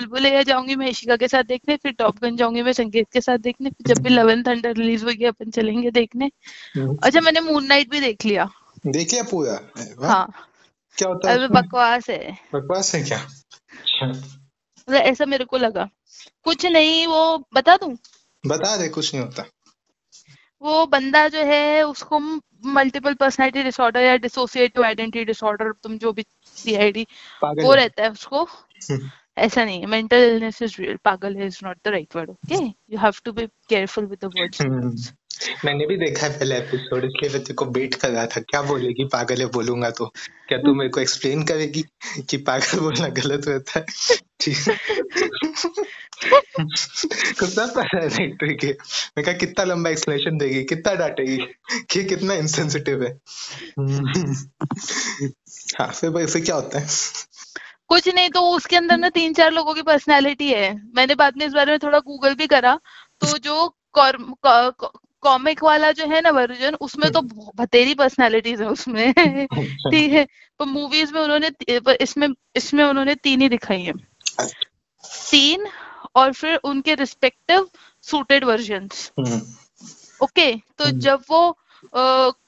बुलबुलैया जाऊँगी मैं इशिका के साथ देखने फिर टॉप गन जाऊँगी मैं संगीत के साथ देखने फिर जब भी लवन थंडर रिलीज़ होगी अपन चलेंगे देखने। हम्म। अच्छा मैंने मून नाइट भी देख लिया। देख लिया पूरा? हाँ। क्या होता है बकवास है। बकवास है क्या? अच्छा, ऐसा मेरे को लगा। कुछ नहीं वो बता दू? बता दे कुछ नहीं होता। वो बंदा जो है उसको मल्टीपल पर्सनालिटी डिसऑर्डर या डिसोसिएटिव आइडेंटिटी डिसऑर्डर तुम जो भी सीआईडी वो रहता है उसको। हम्म, ऐसा नहीं है। मेंटल इलनेस इज़ रियल पागल is not the right word okay you have to be careful with the words. मैंने भी देखा है पहले एपिसोड इसलिए मैं तेरे को वेट कर रहा था क्या बोलेगी पागल है बोलूँगा तो। क्या तू मेरे को एक्सप्लेन करेगी कि पागल बोलना गलत होता है? ठीक। को सब पता है राइटर के मैं कहा कितना लंबा एक्सप्लेनेशन देगी कितना डांटेगी कि कितना इंसेंसिटिव है। हम्म। हाँ फिर भाई फिर क्या होता है? कुछ नहीं तो उसके अंदर ना तीन चार लोगों की पर्सनैलिटी है। मैंने बाद में इस बारे में थोड़ा गूगल भी करा। तो जो कॉमिक वाला जो है ना वर्जन उसमें तो बतेरी पर्सनालिटीज है उसमें। ठीक है। पर मूवीज़ में उन्होंने इसमें इसमें उन्होंने तीन ही दिखाई है। तीन और फिर उनके respective suited versions hmm, okay? तो हम्म। जब वो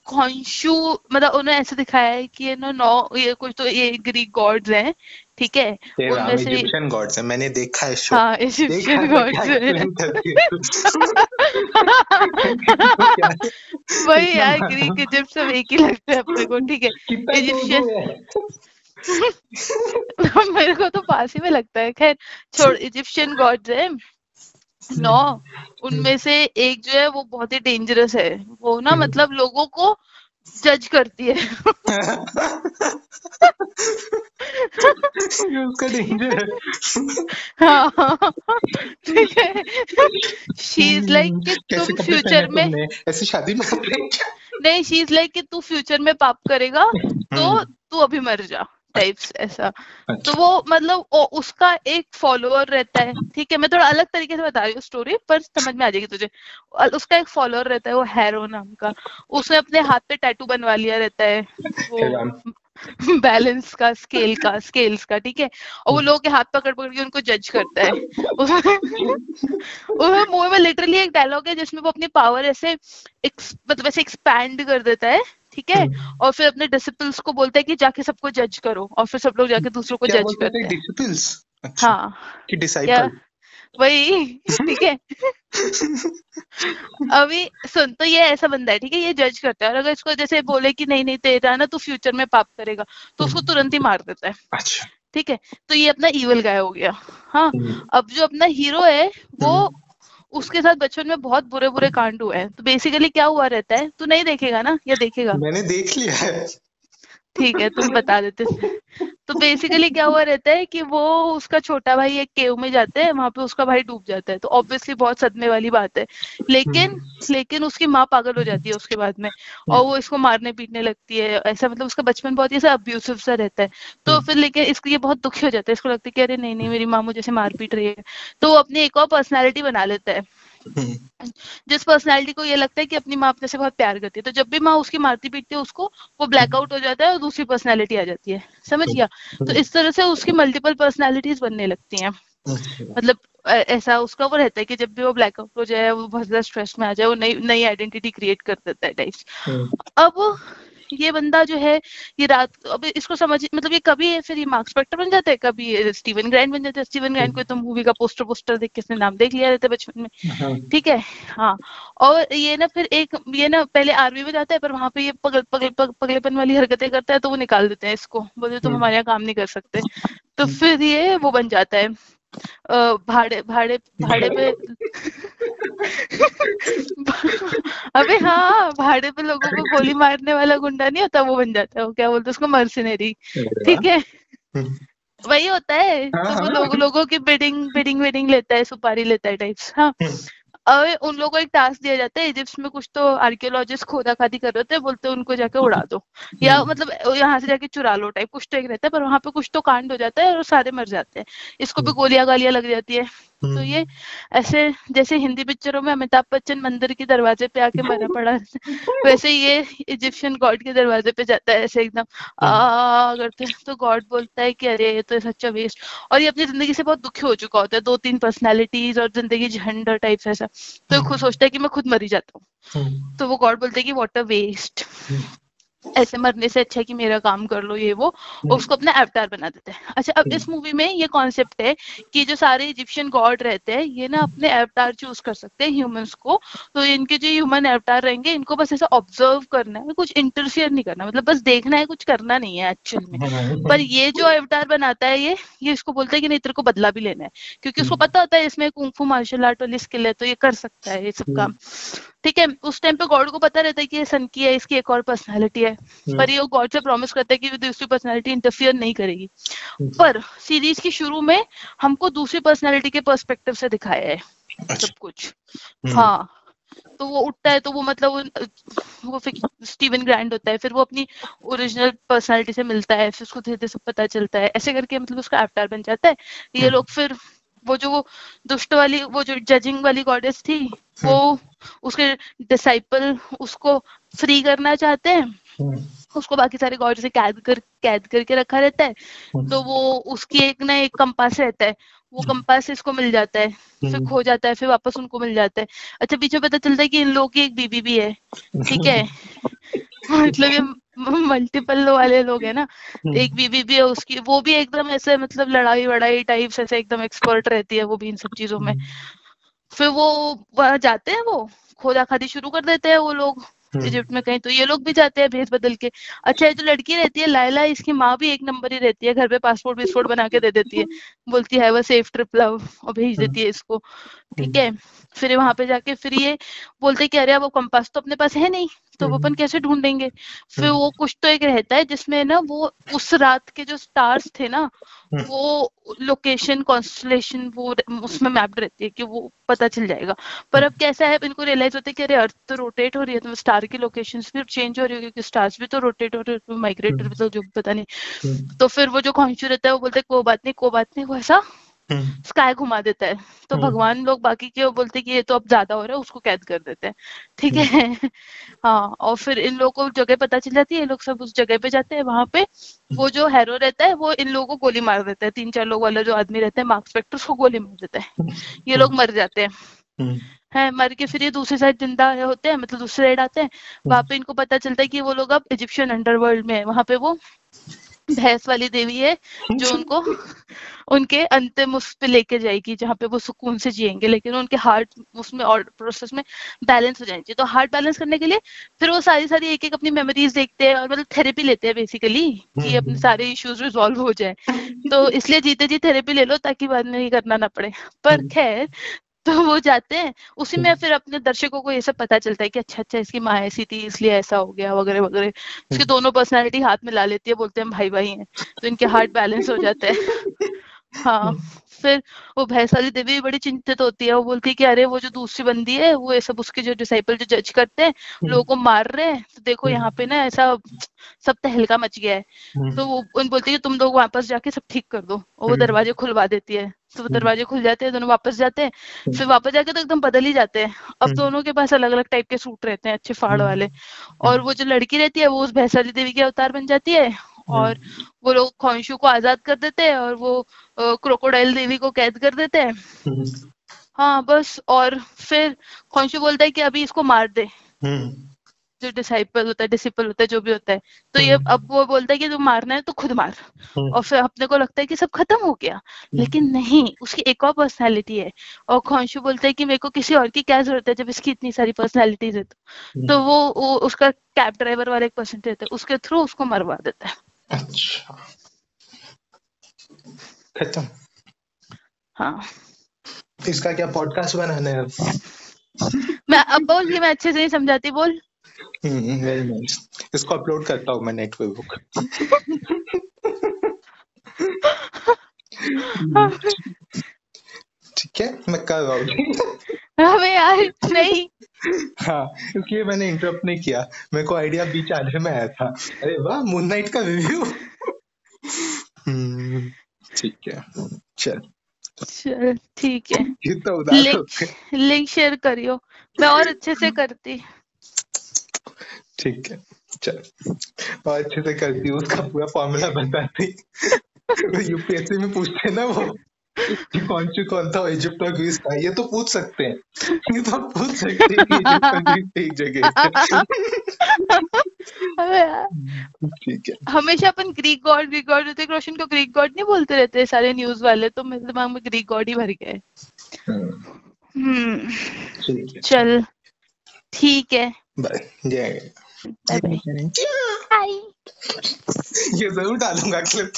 खॉन्शु मतलब उन्होंने ऐसे दिखाया है कि ये ना नौ ये कुछ तो ये ग्रीक गॉड्स हैं। ठीक है? उनमें से इजिप्शियन गॉड्स है मैंने देखा है शो हाँ इजिप्शियन गॉड्स? वही यार ग्रीक इजिप्ट सब एक ही लगता है अपने को ठीक है? इजिप्शियन मेरे को तो पास ही में लगता है। खैर छोड़ इजिप्शियन गॉड्स है। नौ उनमें से एक जो है वो बहुत ही डेंजरस है। वो ना हम्म। मतलब लोगों को जज करती है। ये उसका डेंजर है। हाँ। ठीक है। शी इज़ लाइक कि तुम फ्यूचर में ऐसी शादी मत नहीं शी इज़ लाइक कि तू फ्यूचर में पाप करेगा तो हम्म। तू अभी मर जा। टाइप्स ऐसा। अच्छा। तो अच्छा वो मतलब ओ, उसका एक फॉलोअर रहता है ठीक है? मैं थोड़ा अलग तरीके से बता रही हूँ स्टोरी पर समझ में आ जाएगी तुझे। उसका एक फॉलोअर रहता है वो हैरो नाम का। उसने अपने हाथ पे टैटू बनवा लिया रहता है वो बैलेंस का स्केल का स्केल्स का ठीक है? और वो लोगों के हाथ पकड़ पकड़ के उनको जज करता है। उसमें मूवी में लिटरली एक डायलॉग है जिसमें वो अपनी पावर ऐसे मतलब ऐसे एक्सपैंड कर देता है। ठीक है? और फिर अपने डिसिपल्स को बोलता है कि जाके सबको जज करो और फिर सब लोग जाके दूसरों को जज करते हैं। डिसिपल्स अच्छा। हाँ। कि डिसाइपल वही ठीक है। अभी सुन तो ये ऐसा बंदा है ठीक है? ये जज करता है और अगर इसको जैसे बोले कि नहीं नहीं तेरा ना तू फ्यूचर में पाप करेगा तो उसको तुरंत ही मार देता है। अच्छा। ठीक है? तो ये अपना ईवल गाय हो गया। हाँ। हम्म, अब जो अपना हीरो है वो उसके साथ बचपन में बहुत बुरे बुरे कांड हुए हैं। तो बेसिकली क्या हुआ रहता है? तू नहीं देखेगा ना? या देखेगा? मैंने देख लिया है। ठीक है तुम बता देते। तो बेसिकली क्या हुआ रहता है कि वो उसका छोटा भाई एक केव में जाते हैं वहाँ पे उसका भाई डूब जाता है। तो ऑब्वियसली बहुत सदमे वाली बात है। लेकिन लेकिन उसकी माँ पागल हो जाती है उसके बाद में और वो इसको मारने पीटने लगती है। ऐसा मतलब उसका बचपन बहुत ही ऐसा अब्यूसिव सा रहता है। तो फिर लेकिन इसको ये बहुत दुखी हो जाता है। इसको लगता है कि अरे नहीं नहीं मेरी माँ मुझे मार पीट रही है। तो वो अपनी एक और पर्सनैलिटी बना लेता है। हम्म, जिस पर्सनालिटी को ये लगता है कि अपनी माँ अपने से बहुत प्यार करती है तो जब भी माँ उसकी मारती पीटती है उसको वो ब्लैकआउट हो जाता है और दूसरी पर्सनैलिटी आ जाती है। समझ गया? तो इस तरह से उसकी मल्टीपल पर्सनैलिटीज बनने लगती हैं। अच्छा, मतलब ऐसा उसका वो रहता है कि जब भी वो ब्लैकआउट हो जाए वो बहुत ज़्यादा स्ट्रेस में आ जाए वो नई नई आइडेंटिटी क्रिएट कर देता है टाइप्स हम्म, अब ये बंदा जो है ये रात अब इसको समझ मतलब ये कभी है फिर ये मार्क स्पेक्टर बन जाता है? कभी स्टीवन ग्रैंड बन जाता है? स्टीवन ग्रैंड को तो मूवी का पोस्टर पोस्टर देख के इसने नाम देख लिया रहता है बचपन में। हाँ, ठीक है? हाँ। और ये ना फिर एक ये ना पहले आर्मी में जाता है पर वहाँ पे ये पगल पगल पग, पगलेपन वाली हरकतें करता है तो वो निकाल देते हैं इसको। बोलते तुम हम्म। हमारे यहाँ काम नहीं कर सकते। तो फिर ये वो बन जाता है। भाड़े भाड़े भाड़े पे अबे हाँ भाड़े पे लोगों को गोली मारने वाला गुंडा नहीं होता वो बन जाता है वो क्या बोलते उसको मर्सिनरी ठीक है? हम्म, वही होता है हाँ, तो वो हाँ। लोग लोगों की बिडिंग बिडिंग बिडिंग लेता है सुपारी लेता है टाइप्स हाँ। हम्म, अबे उन लोगों को एक टास्क दिया जाता है इजिप्ट में कुछ तो आर्कियोलॉजिस्ट खोदा खादी कर रहे थे बोलते हैं उनको जाके उड़ा दो। या हम्म। मतलब यहाँ से जाके चुरा लो टाइप कुछ तो एक रहता है पर वहाँ पे कुछ तो कांड हो जाता है और सारे मर जाते हैं। इसको भी गोलियाँ गालियाँ लग जाती है। तो हम्म। ये ऐसे जैसे हिंदी पिक्चरों में अमिताभ बच्चन मंदिर के दरवाजे पे आके मरा पड़ा वैसे ये इजिप्शियन गॉड के दरवाजे पे जाता है ऐसे एकदम हम्म। आ करते हैं। तो गॉड बोलता है कि अरे ये तो सच्चा वेस्ट और ये अपनी ज़िंदगी से बहुत दुखी हो चुका होता है दो तीन पर्सनैलिटीज और ज़िंदगी झंडर टाइप ऐसा तो खुद हम्म। सोचता है कि मैं खुद मरी जाता हूँ हम्म, तो वो गॉड बोलते हैं कि वॉट अ वेस्ट हम्म, ऐसे मरने से अच्छा है कि मेरा काम कर लो ये वो और उसको अपना अवतार बना देते हैं। अच्छा अब इस मूवी में ये कॉन्सेप्ट है कि जो सारे इजिप्शियन गॉड रहते हैं ये ना अपने अवतार चूज़ कर सकते हैं ह्यूमंस को। तो इनके जो ह्यूमन अवतार रहेंगे इनको बस ऐसा ऑब्ज़र्व करना है कुछ इंटरफियर नहीं करना मतलब बस देखना है कुछ करना नहीं है एक्चुअल में। हम्म, पर ये जो अवतार बनाता है ये ये इसको बोलता है कि नहीं तेरे को बदला भी लेना है। क्योंकि उसको हम्म। पता होता है इसमें कुंफू मार्शल आर्ट वाली स्किल है तो ये कर सकता है ये सब हम्म। काम। ठीक है उस टाइम पे गॉड को पता रहता है कि ये सन की है इसकी एक और पर्सनैलिटी है। हम्म। पर ये गॉड से प्रॉमिस करता है कि दूसरी पर्सनैलिटी इंटरफियर नहीं करेगी। हम्म। पर सीरीज़ की शुरू में हमको दूसरी पर्सनैलिटी के पर्सपेक्टिव से दिखाया है अच्छा। सब कुछ। हम्म, हाँ तो वो उठता है तो वो मतलब वो, स्टीवन ग्रैंड होता है फिर वो अपनी ओरिजिनल पर्सनालिटी से मिलता है फिर उसको धीरे धीरे सब पता चलता है। ऐसे करके मतलब उसका अवतार बन जाता है। ये। लोग फिर वो जो वो दुष्ट वाली वो जो जजिंग वाली गॉडेस थी वो उसके डिसाइपल उसको फ्री करना चाहते हैं हम्म, उसको बाकी सारे गॉड से कैद कर कैद करके रखा रहता है हम्म, तो वो उसकी एक ना एक कंपास रहता है वो कंपास इसको मिल जाता है फिर हम्म। खो जाता है फिर वापस उनको मिल जाता है। अच्छा बीच में पता चलता है कि इन लोगों की एक बीबी भी है ठीक है? मतलब ये मल्टीपल वाले लोग है ना हम्म, एक बीबी भी है उसकी वो भी एकदम ऐसे मतलब लड़ाई वड़ाई टाइप ऐसे एकदम एक्सपर्ट रहती है वो भी इन सब चीज़ों में। फिर वो वहाँ जाते हैं वो खोदा खादी शुरू कर देते हैं वो लोग हम्म, इजिप्ट में कहीं तो ये लोग भी जाते हैं भेस बदल के। अच्छा ये जो लड़की रहती है लायला इसकी माँ भी एक नंबर ही रहती है घर पे पासपोर्ट विस्पोर्ट बना के दे देती है। बोलती है वो सेफ़ ट्रिप लव और भेज देती है इसको। ठीक है? फिर वहाँ पे जाके फिर ये बोलते हैं कि अरे अब वो कंपास तो अपने पास है नहीं। तो वो अपन कैसे ढूंढेंगे? फिर वो कुछ तो एक रहता है जिसमें ना वो उस रात के जो स्टार्स थे ना वो लोकेशन कॉन्स्टलेशन वो उसमें मैप्ड रहती है कि वो पता चल जाएगा। पर अब कैसा है इनको रियलाइज़ होता है कि अरे अर्थ तो रोटेट हो रही है तो स्टार की लोकेशन भी चेंज हो रही है क्योंकि स्टार्स भी तो रोटेट हो रहे हैं माइग्रेटर भी तो जो पता नहीं। हम्म, तो फिर वो जो कॉन्शू रहता है वो बोलते हैं कोई बात नहीं कोई बात नहीं वो ऐसा हम्म, स्काई घुमा देता है। तो हम्म। भगवान लोग बाकी के बोलते कि ये तो अब ज़्यादा हो रहा है उसको कैद कर देते हैं। ठीक है? हाँ और फिर इन लोगों को जगह पता चल जाती है ये लोग सब उस जगह पे जाते हैं वहाँ पे वो जो हैरो रहता है वो इन लोगों को गोली मार देता है। तीन चार लोग वाला जो आदमी रहता है मार्क स्पेक्टर उसको गोली मार देता है। ये लोग मर जाते हैं। हम्म, है मर के फिर ये दूसरी साइड ज़िंदा होते हैं मतलब दूसरी साइड आते हैं। वहाँ पे इनको पता चलता है कि वो लोग अब इजिप्शियन अंडरवर्ल्ड में है। वहाँ पे वो भैंस वाली देवी है जो उनको उनके अंतिम उस पे लेके जाएगी जहाँ पे वो सुकून से जिएँगे लेकिन उनके हार्ट उसमें और प्रोसेस में बैलेंस हो चाहिए तो हार्ट बैलेंस करने के लिए फिर वो सारी सारी एक एक अपनी मेमोरीज देखते हैं और मतलब थेरेपी लेते हैं बेसिकली कि अपने सारे इश्यूज़ रिजॉल्व हो जाए। तो इसलिए जीते जी थेरेपी ले लो ताकि बाद में ये करना ना पड़े। पर खैर तो वो जाते हैं। उसी में फिर अपने दर्शकों को ये सब पता चलता है कि अच्छा अच्छा इसकी माँ ऐसी थी इसलिए ऐसा हो गया वगैरह वगैरह। उसकी दोनों पर्सनालिटी हाथ में ला लेती है बोलते हैं हम भाई भाई हैं। तो इनके हार्ट बैलेंस हो जाते हैं। हाँ। फिर वो भैंस वाली देवी भी बड़ी चिंतित होती है वो बोलती है कि अरे वो जो दूसरी बंदी है वो ये सब उसके जो डिसाइपल जो जज करते हैं लोगों को मार रहे हैं तो देखो यहाँ पे ना ऐसा सब तहलका मच गया है। तो वो उन बोलती है कि तुम लोग वापस जाके सब ठीक कर दो और वो दरवाजे खुलवा देती है। तो वो दरवाजे खुल जाते हैं दोनों वापस जाते हैं फिर वापस जाके तो एकदम बदल ही जाते हैं। अब दोनों के पास अलग अलग टाइप के सूट रहते हैं अच्छे फाड़ वाले। और वो जो लड़की रहती है वो उस भैंस वाली देवी के अवतार बन जाती है और वो लोग खोंशु को आज़ाद कर देते हैं और वो क्रोकोडाइल देवी को कैद कर देते हैं। हाँ बस और फिर खोंशु बोलता है कि अभी इसको मार दे। जो डिसाइपल होता है डिसिपल होता है जो भी होता है। तो ये अब वो बोलता है कि तुम मारना है तो खुद मार। और फिर अपने को लगता है कि सब खत्म हो गया। लेकिन नहीं उसकी एक और पर्सनैलिटी है। और खोंशु बोलता है कि मेरे को किसी और की क्या ज़रूरत है जब इसकी इतनी सारी पर्सनैलिटीज है तो, तो वो, वो उसका कैब ड्राइवर वाला एक पर्सन रहता है उसके थ्रू उसको मरवा देता है। अच्छा। खत्म। हाँ। इसका क्या पॉडकास्ट बनाना है? मैं अब बोल ये मैं अच्छे से नहीं समझाती बोल। वेरी नाइस इसको अपलोड करता हूँ मैं नेट पे बुक ठीक है मैं कर रहा हूँ। हमें यार नहीं। हाँ इसलिए मैंने इंटरप्ट नहीं किया। मेरे को आइडिया बीच आधे में आया था। अरे वाह मून नाइट का रिव्यू ठीक है। चल। चल ठीक है। उदास लिंक लिंक शेयर करियो। मैं और अच्छे से करती। ठीक है। चल। और अच्छे से करती उसका पूरा फॉर्मूला बताती। यूपीएससी में पूछते ना वो। कौन सी कौन था इजिप्ट और ग्रीस का ये तो पूछ सकते हैं। ये तो पूछ सकते हैं कि इजिप्ट ग्रीस एक जगह ठीक है। हमेशा अपन Greek god Greek god Hrithik Roshan को ग्रीक गॉड नहीं बोलते रहते सारे न्यूज़ वाले तो मेरे दिमाग में ग्रीक गॉड ही भर गए हम्म, हम्म। चल ठीक है। बाय जय ये ज़रूर डालूँगा क्लिप